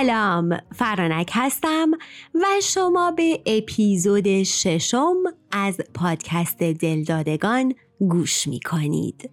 سلام فرانک هستم و شما به اپیزود ششم از پادکست دلدادگان گوش می کنید.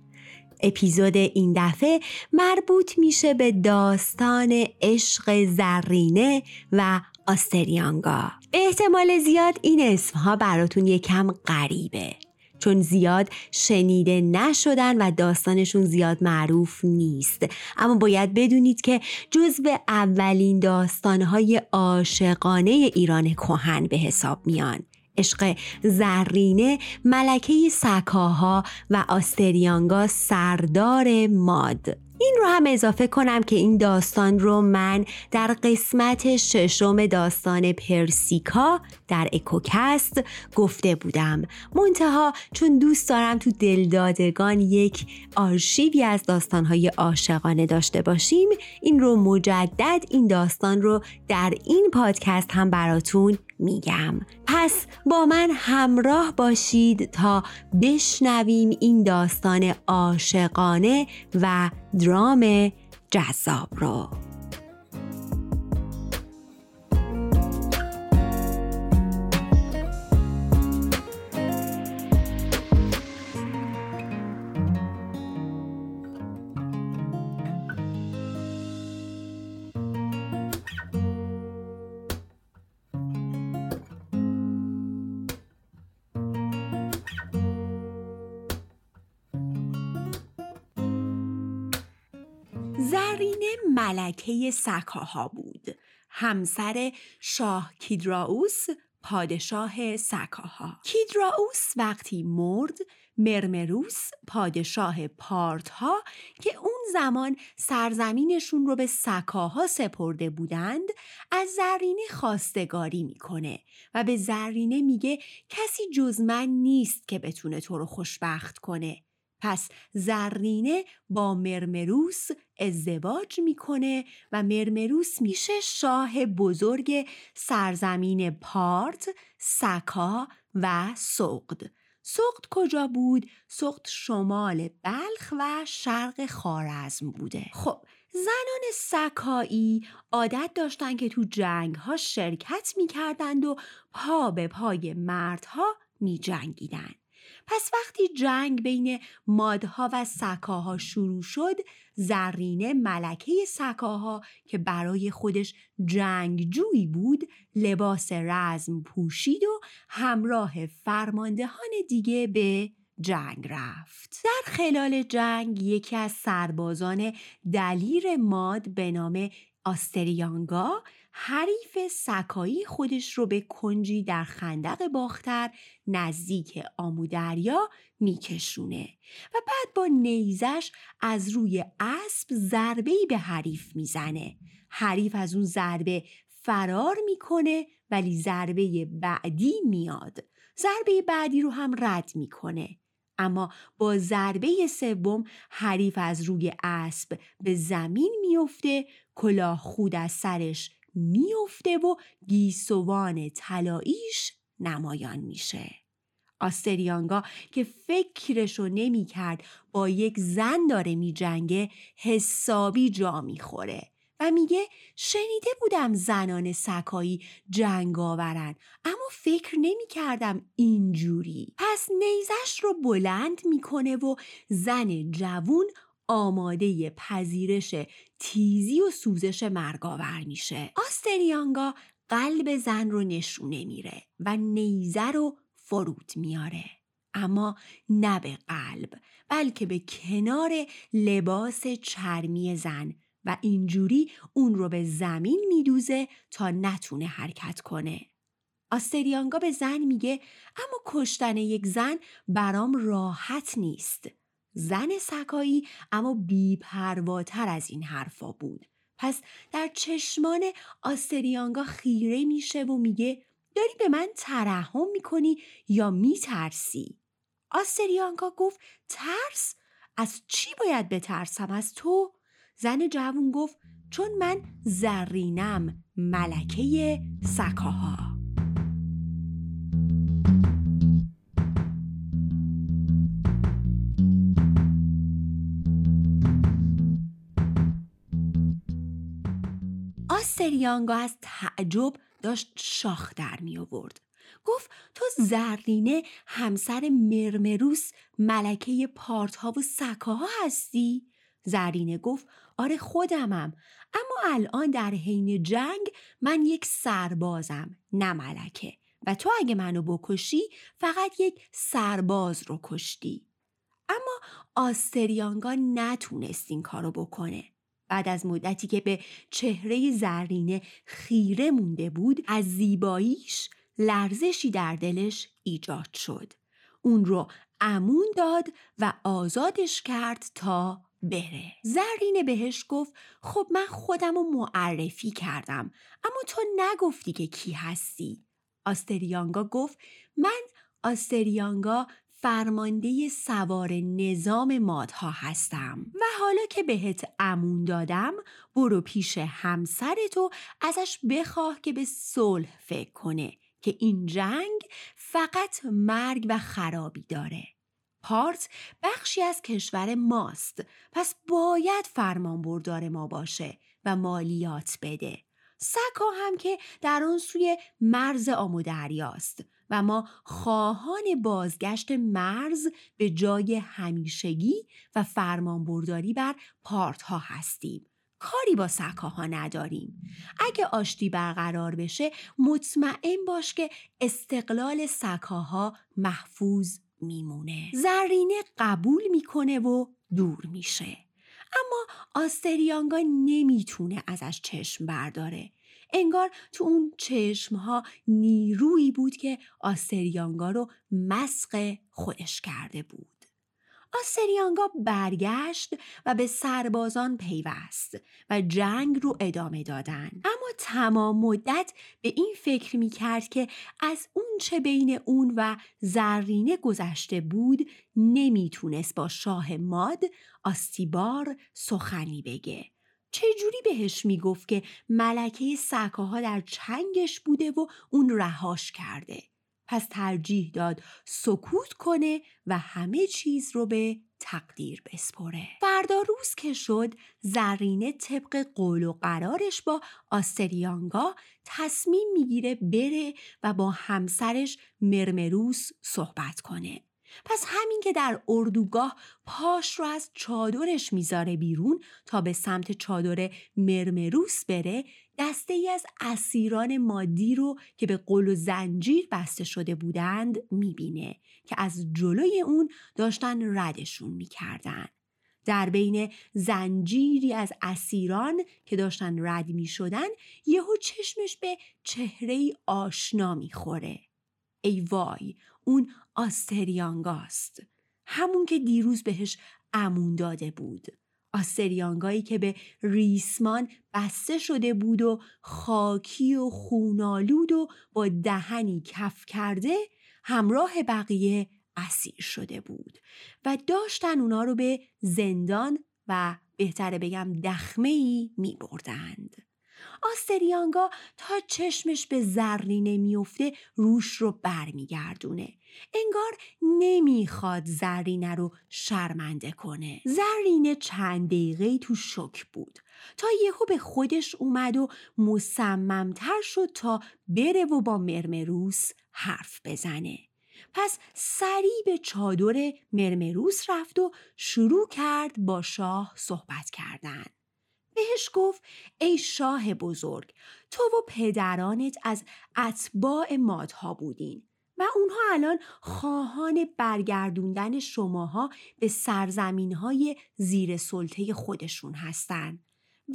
اپیزود این دفعه مربوط میشه به داستان عشق زرینه و آستریانگا احتمال زیاد این اسمها براتون یکم غریبه چون زیاد شنیده نشدن و داستانشون زیاد معروف نیست. اما باید بدونید که جزو اولین داستانهای عاشقانه ایران کهن به حساب میان. عشق زرینه ملکه سکاها و آستریانگا سردار ماد. این رو هم اضافه کنم که این داستان رو من در قسمت ششم داستان پرسیکا در اکوکست گفته بودم. منتها چون دوست دارم تو دلدادگان یک آرشیوی از داستانهای عاشقانه داشته باشیم این رو مجدد این داستان رو در این پادکست هم براتون میگم. پس با من همراه باشید تا بشنویم این داستان عاشقانه و درام جذاب رو. زرینه ملکه سکاها بود. همسر شاه کیدراوس پادشاه سکاها. کیدراوس وقتی مرد مرمروس پادشاه پارتها که اون زمان سرزمینشون رو به سکاها سپرده بودند از زرینه خواستگاری می‌کنه و به زرینه میگه کسی جز من نیست که بتونه تو رو خوشبخت کنه. پس زرینه با مرمروس ازدواج می‌کنه و مرمروس میشه شاه بزرگ سرزمین پارت، سکا و سقد. سقد کجا بود؟ سقد شمال بلخ و شرق خارزم بوده. خب زنان سکایی عادت داشتن که تو جنگ ها شرکت می‌کردند و پا به پای مردها می جنگیدن. پس وقتی جنگ بین مادها و سکاها شروع شد زرینه ملکه سکاها که برای خودش جنگجویی بود لباس رزم پوشید و همراه فرماندهان دیگه به جنگ رفت. در خلال جنگ یکی از سربازان دلیر ماد به نام آستریانگا حریف سکایی خودش رو به کنجی در خندق باختر نزدیک آمودریا میکشونه و بعد با نیزش از روی اسب ضربه به حریف می‌زنه. حریف از اون ضربه فرار می‌کنه ولی ضربه بعدی میاد. ضربه بعدی رو هم رد می‌کنه. اما با ضربه سوم حریف از روی اسب به زمین میفته کلاه خود از سرش میفته و گیسوان طلاییش نمایان میشه. آستریانگا که فکرشو نمی‌کرد با یک زن داره میجنگه حسابی جا می‌خوره و میگه شنیده بودم زنان سکایی جنگ آورن اما فکر نمی کردم اینجوری. پس نیزش رو بلند می‌کنه و زن جوون آماده پذیرش تیزی و سوزش مرگاور میشه آستریانگا قلب زن رو نشونه میره و نیزه رو فرود میاره اما نه به قلب بلکه به کنار لباس چرمی زن و اینجوری اون رو به زمین میدوزه تا نتونه حرکت کنه. آستریانگا به زن میگه اما کشتن یک زن برام راحت نیست. زن سکایی اما بیپرواتر از این حرفا بود. پس در چشمان آستریانگا خیره میشه و میگه داری به من ترحم می‌کنی یا میترسی؟ آستریانگا گفت ترس؟ از چی باید بترسم از تو؟ زن جوون گفت چون من زرینم ملکه سکاها آستریانگا از تعجب داشت شاخ در می آورد. گفت تو زرینه همسر مرمروس ملکه پارت ها و سکاها هستی؟ زرینه گفت آره خودمم اما الان در حین جنگ من یک سربازم نه ملکه و تو اگه منو بکشی فقط یک سرباز رو کشتی اما آستریانگا نتونست این کارو بکنه بعد از مدتی که به چهره زرینه خیره مونده بود از زیباییش لرزشی در دلش ایجاد شد. اون رو امون داد و آزادش کرد تا بره. زرینه بهش گفت خب من خودم رو معرفی کردم اما تو نگفتی که کی هستی. آستریانگا گفت من آستریانگا فرمانده سوار نظام مادها هستم و حالا که بهت امون دادم برو پیش همسرت و ازش بخواه که به صلح فکر کنه که این جنگ فقط مرگ و خرابی داره. پارت بخشی از کشور ماست پس باید فرمان بردار ما باشه و مالیات بده. سکا هم که در آن سوی مرز آمودریاست و ما خواهان بازگشت مرز به جای همیشگی و فرمانبرداری بر پارت ها هستیم. کاری با سکاها نداریم. اگه آشتی برقرار بشه مطمئن باش که استقلال سکاها محفوظ میمونه. زرینه قبول می‌کنه و دور میشه. اما آستریانگا نمی‌تونه ازش چشم برداره. انگار تو اون چشمها نیرویی بود که آستریانگا رو مسق خودش کرده بود. آسریانگا برگشت و به سربازان پیوست و جنگ رو ادامه دادن. اما تمام مدت به این فکر می کرد که از اون چه بین اون و زرینه گذشته بود نمی‌تونست با شاه ماد آستیبار سخنی بگه. چجوری بهش می‌گفت که ملکه سکاها در چنگش بوده و اون رهاش کرده؟ پس ترجیح داد سکوت کنه و همه چیز رو به تقدیر بسپره. فردا روز که شد زرینه طبق قول و قرارش با آستریانگا تصمیم می‌گیره بره و با همسرش مرمروس صحبت کنه. پس همین که در اردوگاه پاش رو از چادرش می‌ذاره بیرون تا به سمت چادر مرمروس بره دسته ای از اسیران مادی رو که به قل و زنجیر بسته شده بودند می‌بینه که از جلوی اون داشتن ردشون می‌کردن. در بین زنجیری از اسیران که داشتن رد می شدن یهو چشمش به چهره آشنا می‌خوره. ای وای اون آستریانگاست. همون که دیروز بهش امون داده بود. آستریانگایی که به ریسمان بسته شده بود و خاکی و خونالود و با دهنی کف کرده همراه بقیه اسیر شده بود. و داشتن اونا رو به زندان و بهتره بگم دخمه ای می بردند. آستریانگا تا چشمش به زرینه میفته روش رو برمیگردونه. انگار نمی‌خواد زرینه رو شرمنده کنه. زرینه چند دقیقه تو شک بود. تا یهو به خودش اومد و مصممتر شد تا بره و با مرمروس حرف بزنه. پس سریع به چادر مرمروس رفت و شروع کرد با شاه صحبت کردن. بهش گفت ای شاه بزرگ تو و پدرانت از اتباع مادها بودین. و اونها الان خواهان برگردوندن شماها به سرزمین های زیر سلطه خودشون هستن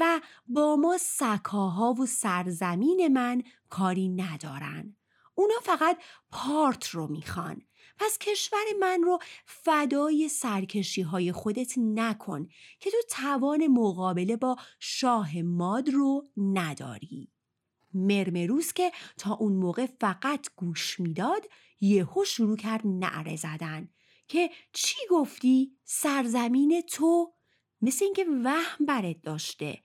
و با ما سکاها و سرزمین من کاری ندارن. اونا فقط پارت رو می‌خوان پس کشور من رو فدای سرکشی های خودت نکن که تو توان مقابله با شاه ماد رو نداری. مرمروس که تا اون موقع فقط گوش می‌داد یهو شروع کرد نعره زدن که چی گفتی؟ سرزمین تو؟ مثل اینکه وهم برت داشته.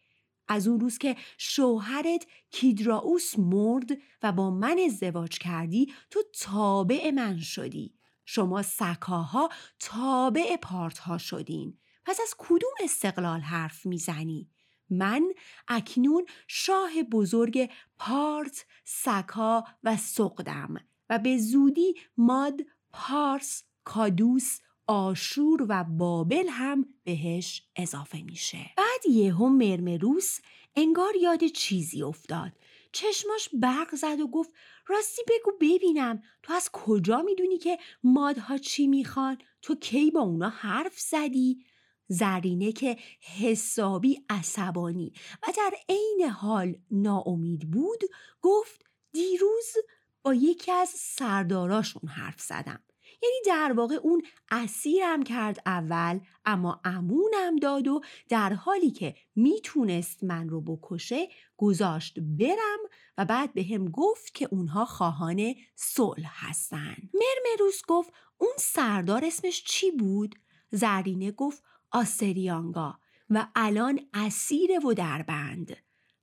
از اون روز که شوهرت کیدراوس مرد و با من ازدواج کردی تو تابع من شدی. شما سکاها تابع پارت ها شدین. پس از کدوم استقلال حرف می‌زنی؟ من اکنون شاه بزرگ پارت، سکا و سقدم و به زودی ماد، پارس، کادوس، آشور و بابل هم بهش اضافه میشه. بعد یهو مرمروس انگار یاد چیزی افتاد. چشماش برق زد و گفت راستی بگو ببینم تو از کجا می‌دونی که مادها چی می‌خوان؟ تو کی با اونا حرف زدی؟ زرینه که حسابی عصبانی. و در عین حال ناامید بود گفت دیروز با یکی از سرداراشون حرف زدم. یعنی در واقع اون اسیرم کرد اول اما امونم داد و در حالی که می‌تونست من رو بکشه گذاشت برم و بعد به هم گفت که اونها خواهان صلح هستن. مرمروس گفت اون سردار اسمش چی بود؟ زرینه گفت آسریانگا و الان اسیره و در بند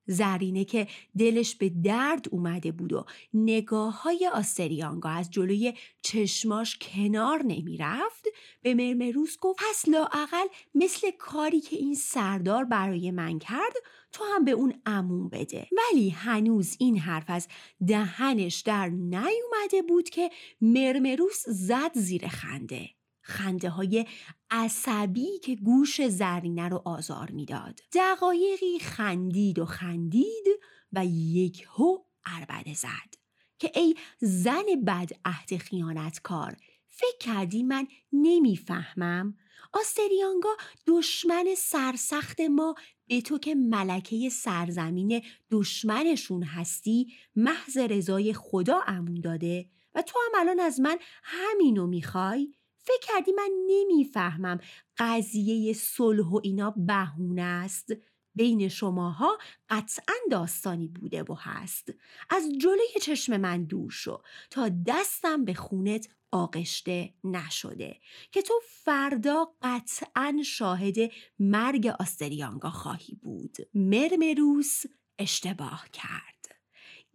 زرینه که دلش به درد اومده بود و نگاه های آستریانگا از جلوی چشماش کنار نمی رفت به مرمروس گفت پس لاعقل مثل کاری که این سردار برای من کرد تو هم به اون امون بده. ولی هنوز این حرف از دهنش در نیومده بود که مرمروس زد زیر خنده. خنده های عصبی که گوش زرینه رو آزار می‌داد. دقایقی خندید و خندید و یک هو عربده زد که ای زن بد عهد خیانتکار فکر کردی من نمی‌فهمم آستریانگا دشمن سرسخت ما به تو که ملکه سرزمین دشمنشون هستی محض رضای خدا امون داده و تو هم الان از من همینو می‌خوای فکر کردی من نمی‌فهمم قضیه صلح و اینا بهونه است؟ بین شماها قطعا داستانی بوده و هست. از جلوی چشم من دور شو تا دستم به خونت آغشته نشده که تو فردا قطعا شاهد مرگ آستریانگا خواهی بود. مرمروس اشتباه کرد.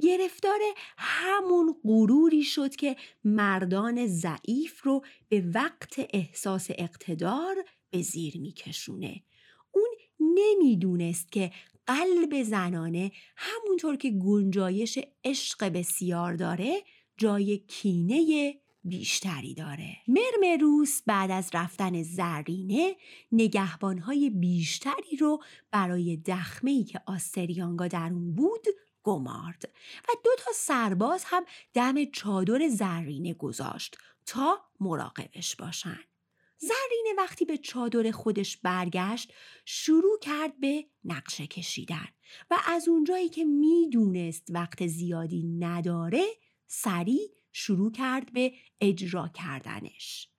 گرفتار همون غروری شد که مردان ضعیف رو به وقت احساس اقتدار به زیر میکشونه. اون نمی‌دونست که قلب زنانه همونطور که گنجایش عشق بسیار داره جای کینه بیشتری داره. مرمروس بعد از رفتن زرینه نگهبانهای بیشتری رو برای دخمهی که آستریانگا در اون بود گمارد و دو تا سرباز هم دم چادر زرینه گذاشت تا مراقبش باشن. زرینه وقتی به چادر خودش برگشت شروع کرد به نقشه کشیدن و از اونجایی که می‌دونست وقت زیادی نداره سریع شروع کرد به اجرا کردنش.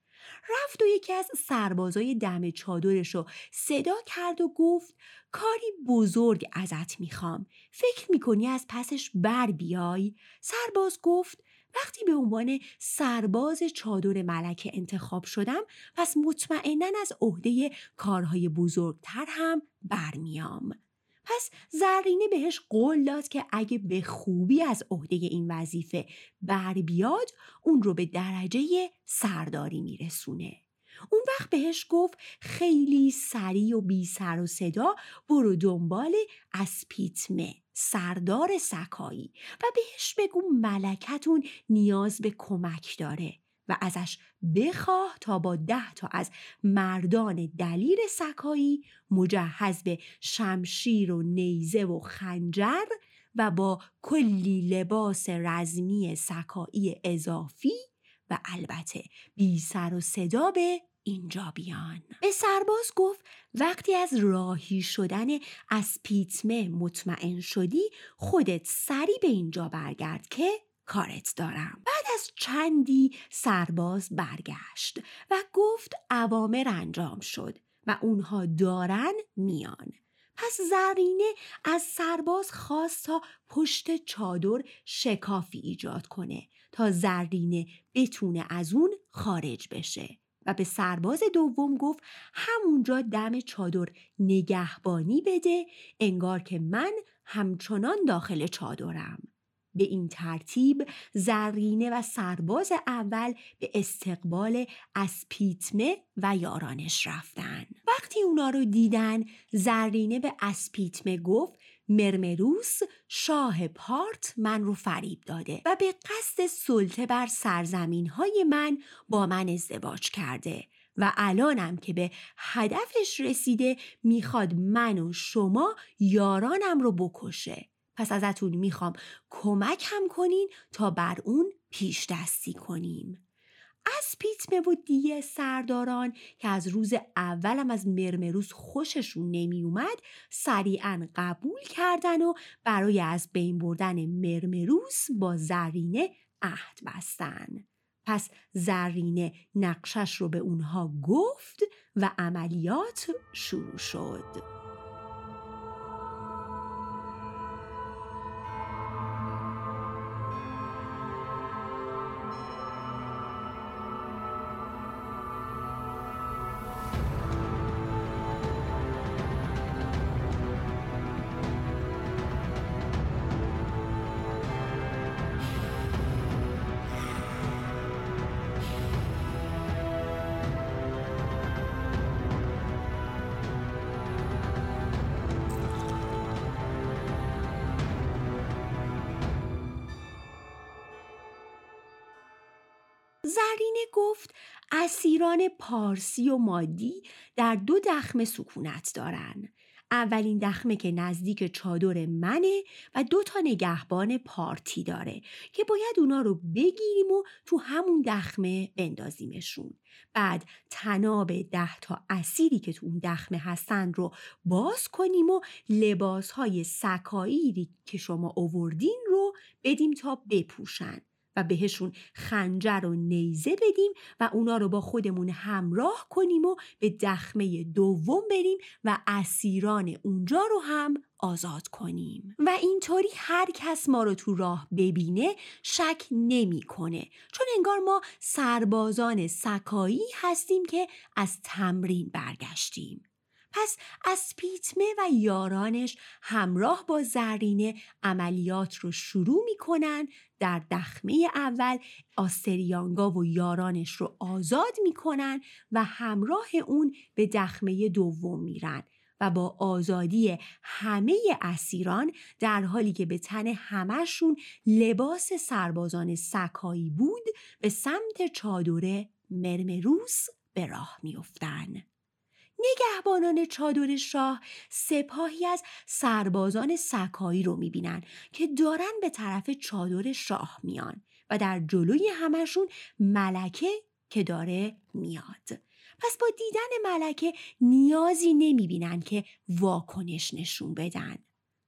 رفت و یکی از سربازای دم چادرش رو صدا کرد و گفت کاری بزرگ ازت می‌خوام. فکر می‌کنی از پسش بر بیای؟ سرباز گفت وقتی به عنوان سرباز چادر ملکه انتخاب شدم پس مطمئنا از عهده کارهای بزرگتر هم برمیام. پس زرینه بهش قول داد که اگه به خوبی از عهده این وظیفه بر بیاد اون رو به درجه سرداری میرسونه. اون وقت بهش گفت خیلی سریع و بی سر و صدا برو دنبال اسپیتمه سردار سکایی و بهش بگو ملکتون نیاز به کمک داره و ازش بخواه تا با ده تا از مردان دلیر سکایی مجهز به شمشیر و نیزه و خنجر و با کلی لباس رزمی سکایی اضافی و البته بی سر و صدا به اینجا بیان. به سرباز گفت وقتی از راهی شدن از پیتمه مطمئن شدی خودت سری به اینجا برگرد که کارت دارم. بعد از چندی سرباز برگشت و گفت عوامر انجام شد و اونها دارن میان. پس زرینه از سرباز خواست تا پشت چادر شکافی ایجاد کنه تا زرینه بتونه از اون خارج بشه. و به سرباز دوم گفت همونجا دم چادر نگهبانی بده انگار که من همچنان داخل چادرم. به این ترتیب زرینه و سرباز اول به استقبال اسپیتمه و یارانش رفتن. وقتی اونا رو دیدن زرینه به اسپیتمه گفت مرمروس شاه پارت من رو فریب داده و به قصد سلطه بر سرزمین های من با من ازدواج کرده و الانم که به هدفش رسیده می‌خواد من و شما یارانم رو بکشه. پس ازتون می‌خوام کمک هم کنین تا بر اون پیش دستی کنیم از پیتمه و دیگه سرداران که از روز اولم از مرمروز خوششون نمی اومد سریعا قبول کردن و برای از بین بردن مرمروز با زرینه عهد بستن. پس زرینه نقشش رو به اونها گفت و عملیات شروع شد. زرینه گفت اسیران پارسی و مادی در دو دخمه سکونت دارن. اولین دخمه که نزدیک چادر منه و دو تا نگهبان پارتی داره که باید اونا رو بگیریم و تو همون دخمه بندازیمشون. بعد تناب ده تا اسیری که تو اون دخمه هستن رو باز کنیم و لباس های که شما اووردین رو بدیم تا بپوشن. و بهشون خنجر و نیزه بدیم و اونا رو با خودمون همراه کنیم و به دخمه دوم بریم و اسیران اونجا رو هم آزاد کنیم. و اینطوری هر کس ما رو تو راه ببینه شک نمی‌کنه. چون انگار ما سربازان سکایی هستیم که از تمرین برگشتیم. پس از پیتمه و یارانش همراه با زرینه عملیات رو شروع می‌کنن در دخمه اول آستریانگا و یارانش رو آزاد می‌کنن و همراه اون به دخمه دوم میرن و با آزادی همه اسیران در حالی که به تن همهشون لباس سربازان سکایی بود به سمت چادر مرمروس به راه میافتند. نگهبانان چادر شاه سپاهی از سربازان سکایی رو می‌بینن که دارن به طرف چادر شاه میان و در جلوی همشون ملکه که داره میاد. پس با دیدن ملکه نیازی نمی‌بینن که واکنش نشون بدن.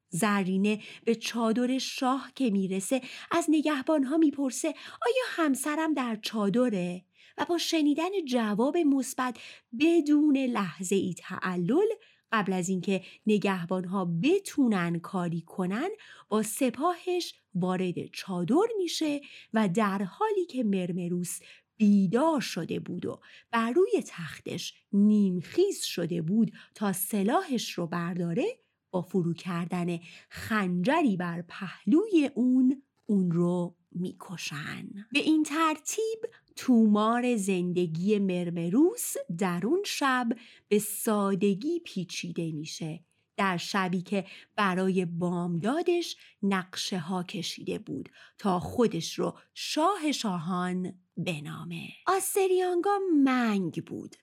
زرینه به چادر شاه که می‌رسه از نگهبانها می‌پرسه آیا همسرم در چادره؟ و با شنیدن جواب مثبت بدون لحظه ای تعلل قبل از اینکه نگهبانها بتونن کاری کنن با سپاهش وارد چادر میشه و در حالی که مرمروس بیدار شده بود و بر روی تختش نیمخیز شده بود تا سلاحش رو برداره با فرو کردن خنجری بر پهلوی اون اون رو می‌کشن. به این ترتیب تومار زندگی مرمروس در اون شب به سادگی پیچیده میشه. در شبی که برای بامدادش نقشه ها کشیده بود تا خودش رو شاه شاهان بنامه. آستریانگا منگ بود.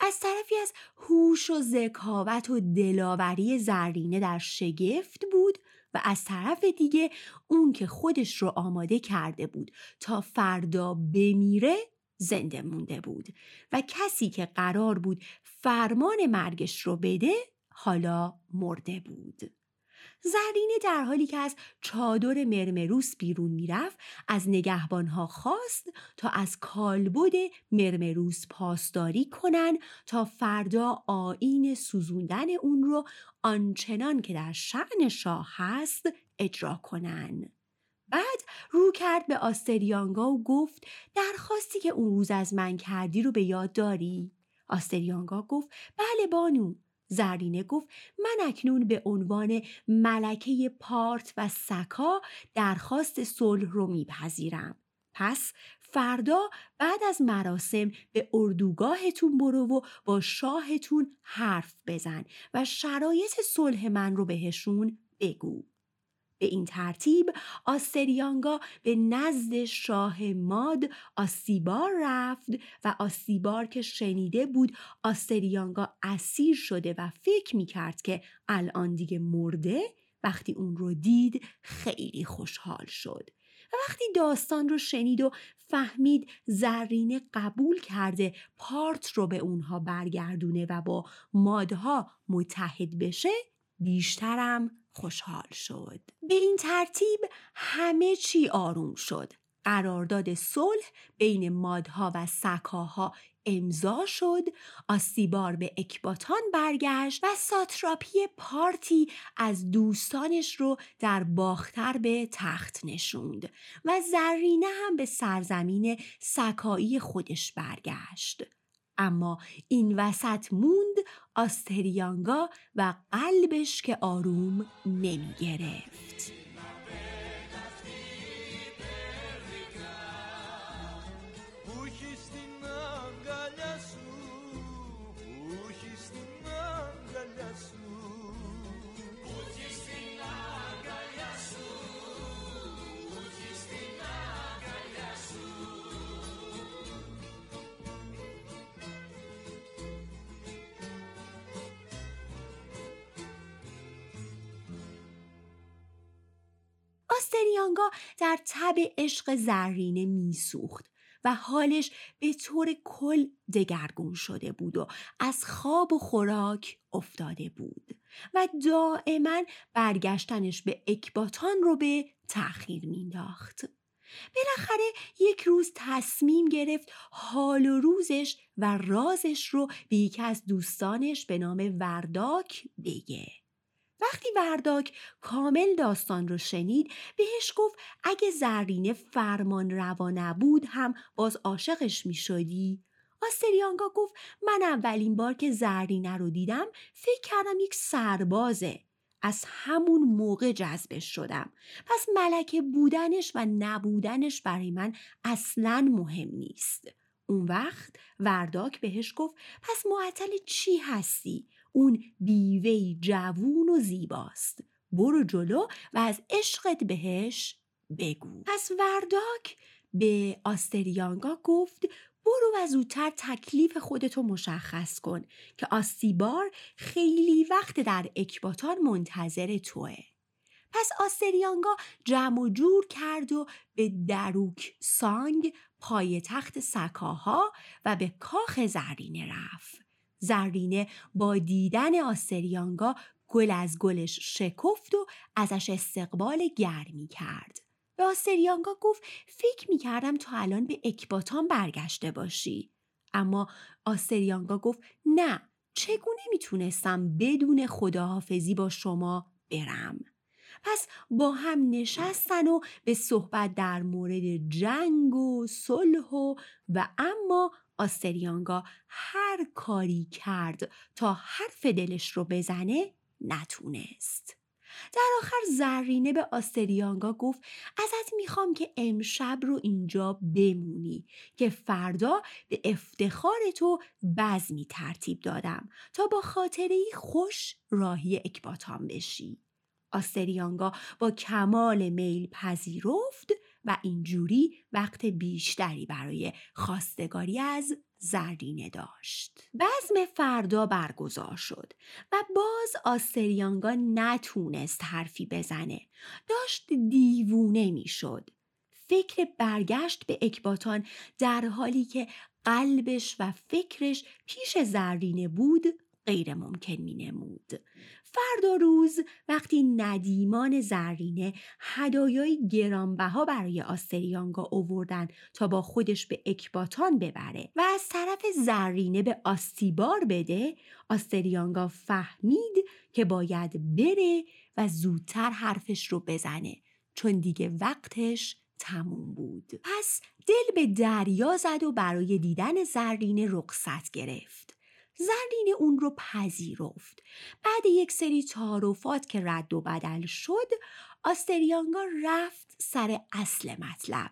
از طرفی از هوش و ذکاوت و دلاوری زرینه در شگفت بود و از طرف دیگه اون که خودش رو آماده کرده بود تا فردا بمیره زنده مونده بود و کسی که قرار بود فرمان مرگش رو بده حالا مرده بود. زرینه در حالی که از چادر مرمروس بیرون می‌رفت از نگهبانها خواست تا از کالبد مرمروس پاسداری کنن تا فردا آین سوزوندن اون رو آنچنان که در شعن شاه هست اجرا کنن. بعد رو کرد به آستریانگا و گفت درخواستی که اون روز از من کردی رو به یاد داری؟ آستریانگا گفت بله بانو زرینه گفت من اکنون به عنوان ملکه پارت و سکا درخواست صلح رو میپذیرم. پس فردا بعد از مراسم به اردوگاهتون برو و با شاهتون حرف بزن و شرایط صلح من رو بهشون بگو. به این ترتیب آستریانگا به نزد شاه ماد آسیبار رفت و آسیبار که شنیده بود آستریانگا اسیر شده و فکر می کرد که الان دیگه مرده وقتی اون رو دید خیلی خوشحال شد. و وقتی داستان رو شنید و فهمید زرینه قبول کرده پارت رو به اونها برگردونه و با مادها متحد بشه بیشترم خوشحال شد. به این ترتیب همه چی آروم شد. قرارداد صلح بین مادها و سکاها امضا شد. آسیبار به اکباتان برگشت و ساتراپی پارتی از دوستانش رو در باختر به تخت نشوند و زرینه هم به سرزمین سکایی خودش برگشت. اما این وسط موند آستریانگا و قلبش که آروم نمی گرفت. آستریانگا در تب عشق زرینه میسوخت و حالش به طور کل دگرگون شده بود و از خواب و خوراک افتاده بود و دائما برگشتنش به اکباتان رو به تأخیر مینداخت. بالاخره یک روز تصمیم گرفت حال و روزش و رازش رو به یکی از دوستانش به نام ورداک بگه. وقتی ورداک کامل داستان رو شنید بهش گفت اگه زرینه فرمان روا نبود هم باز عاشقش می شدی؟ آستریانگا گفت من اولین بار که زرینه رو دیدم فکر کردم یک سربازه. از همون موقع جذبش شدم. پس ملکه بودنش و نبودنش برای من اصلا مهم نیست. اون وقت ورداک بهش گفت پس معطل چی هستی؟ اون بیوهی جوون و زیباست برو جلو و از عشقت بهش بگو پس ورداک به آستریانگا گفت برو و زودتر تکلیف خودتو مشخص کن که آستیبار خیلی وقت در اکباتان منتظر توه. پس آستریانگا جمع و جور کرد و به دروک سانگ پای تخت سکاها و به کاخ زرینه رفت. زرینه با دیدن آستریانگا گل از گلش شکفت و ازش استقبال گرمی کرد. به آستریانگا گفت فکر می کردم تا الان به اکباتان برگشته باشی. اما آستریانگا گفت نه چگونه می‌تونستم بدون خداحافظی با شما برم؟ پس با هم نشستن و به صحبت در مورد جنگ و صلح و و اما آستریانگا هر کاری کرد تا حرف دلش رو بزنه نتونست. در آخر زرینه به آستریانگا گفت ازت می‌خوام که امشب رو اینجا بمونی که فردا به افتخار تو بزمی ترتیب دادم تا با خاطره خوش راهی اکباتان بشی. آستریانگا با کمال میل پذیرفت و اینجوری وقت بیشتری برای خواستگاری از زرینه داشت. بزم فردا برگزار شد و باز آستریانگا نتونست حرفی بزنه. داشت دیوونه می‌شد. فکر برگشت به اکباتان در حالی که قلبش و فکرش پیش زرینه بود غیر ممکن می نمود. فردا روز وقتی ندیمان زرینه هدایای گرانبها برای آستریانگا اووردن تا با خودش به اکباتان ببره و از طرف زرینه به آستیبار بده آستریانگا فهمید که باید بره و زودتر حرفش رو بزنه چون دیگه وقتش تموم بود پس دل به دریا زد و برای دیدن زرینه رخصت گرفت زرین اون رو پذیرفت. بعد یک سری تعارفات که رد و بدل شد آستریانگا رفت سر اصل مطلب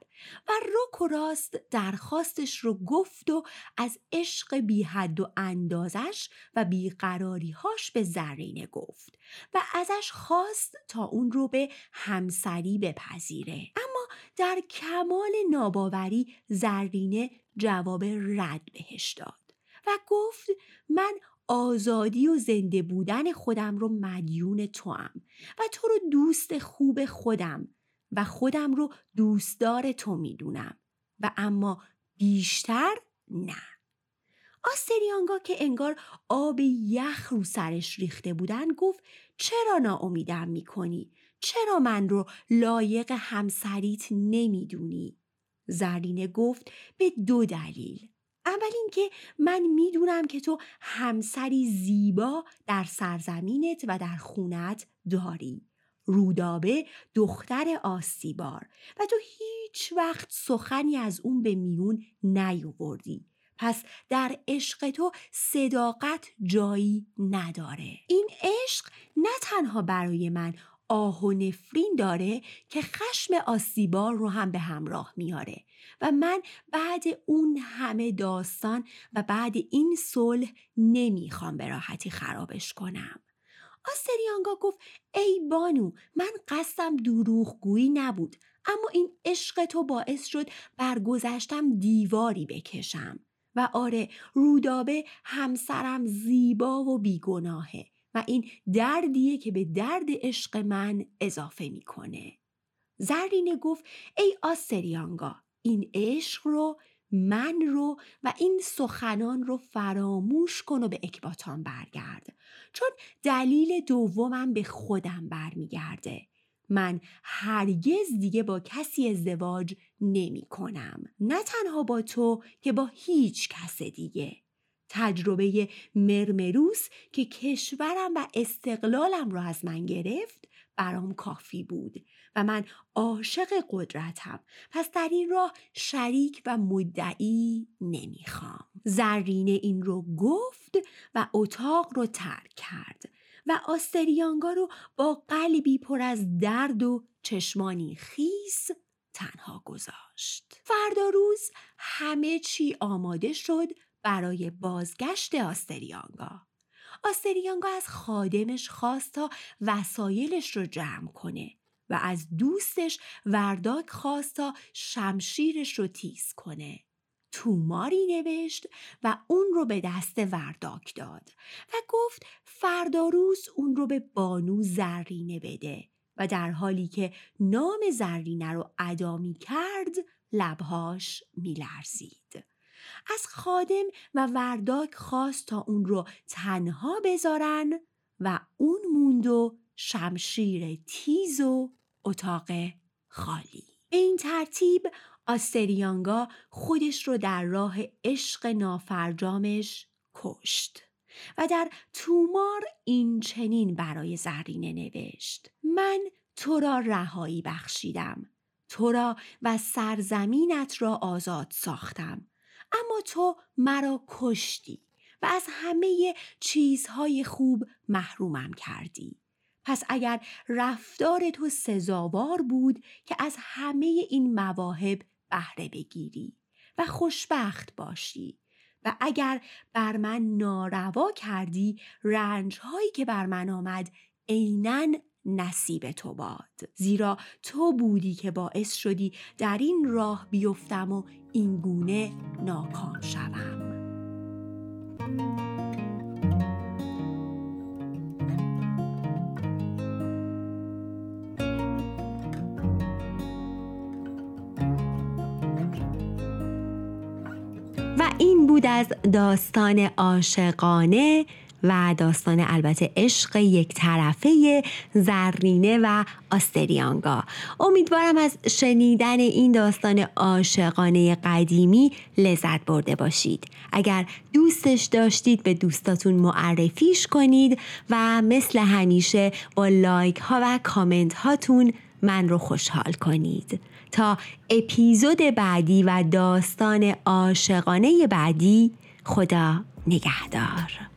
و رک و راست درخواستش رو گفت و از عشق بی حد و اندازش و بیقراریهاش به زرینه گفت و ازش خواست تا اون رو به همسری بپذیره. اما در کمال ناباوری زرینه جواب رد بهش داد. و گفت من آزادی و زنده بودن خودم رو مدیون تو هم و تو رو دوست خوب خودم و خودم رو دوستدار تو می‌دونم و اما بیشتر نه آستریانگا که انگار آب یخ رو سرش ریخته بودن گفت چرا ناامیدم می‌کنی؟ چرا من رو لایق همسریت نمی‌دونی؟ زرینه گفت به دو دلیل اول اینکه من می‌دونم که تو همسری زیبا در سرزمینت و در خونت داری. رودابه دختر آسیبار. و تو هیچ وقت سخنی از اون به میون نیووردی پس در عشق تو صداقت جایی نداره. این عشق نه تنها برای من آه و نفرین داره که خشم آسیبار رو هم به همراه میاره و من بعد اون همه داستان و بعد این صلح نمی‌خوام به راحتی خرابش کنم. آستریانگا گفت ای بانو من قصدم دروغگویی نبود اما این عشق تو باعث شد برگذشتم دیواری بکشم. و آره رودابه همسرم زیبا و بیگناهه. و این دردیه که به درد عشق من اضافه می‌کنه. زرینه گفت ای آسریانگا این عشق رو من رو و این سخنان رو فراموش کن و به اکباتان برگرد. چون دلیل دومم به خودم برمیگرده. من هرگز دیگه با کسی ازدواج نمی کنم نه تنها با تو که با هیچ کس دیگه. تجربه مرمروس که کشورم و استقلالم را از من گرفت برام کافی بود و من عاشق قدرتم. پس در این راه شریک و مدعی نمی‌خوام. زرینه این رو گفت و اتاق رو ترک کرد و آستریانگا رو با قلبی پر از درد و چشمانی خیس تنها گذاشت. فردا روز همه چی آماده شد برای بازگشت آستریانگا آستریانگا از خادمش خواست تا وسایلش رو جمع کنه و از دوستش ورداک خواست تا شمشیرش رو تیز کنه توماری نوشت و اون رو به دست ورداک داد و گفت فردا روز اون رو به بانو زرینه بده و در حالی که نام زرینه رو ادا می کرد لبهاش می لرزید. از خادم و ورداک خواست تا اون رو تنها بذارن و اون موند و شمشیر تیز و اتاق خالی. به این ترتیب آستریانگا خودش رو در راه عشق نافرجامش کشت و در تومار این چنین برای زرینه نوشت. من تو را رهایی بخشیدم تو را و سرزمینت را آزاد ساختم. اما تو مرا کشتی و از همه چیزهای خوب محرومم کردی. پس اگر رفتار تو سزاوار بود که از همه این مواهب بهره بگیری و خوشبخت باشی و اگر بر من ناروا کردی رنجهایی که بر من آمد عینا نصیب تو باد. زیرا تو بودی که باعث شدی در این راه بیفتم و این گونه ناکام شوم. و این بود از داستان عاشقانه و داستان البته عشق یک طرفه زرینه و آستریانگا. امیدوارم از شنیدن این داستان عاشقانه قدیمی لذت برده باشید. اگر دوستش داشتید به دوستاتون معرفیش کنید و مثل همیشه با لایک ها و کامنت هاتون من رو خوشحال کنید. تا اپیزود بعدی و داستان عاشقانه بعدی خدا نگهدار.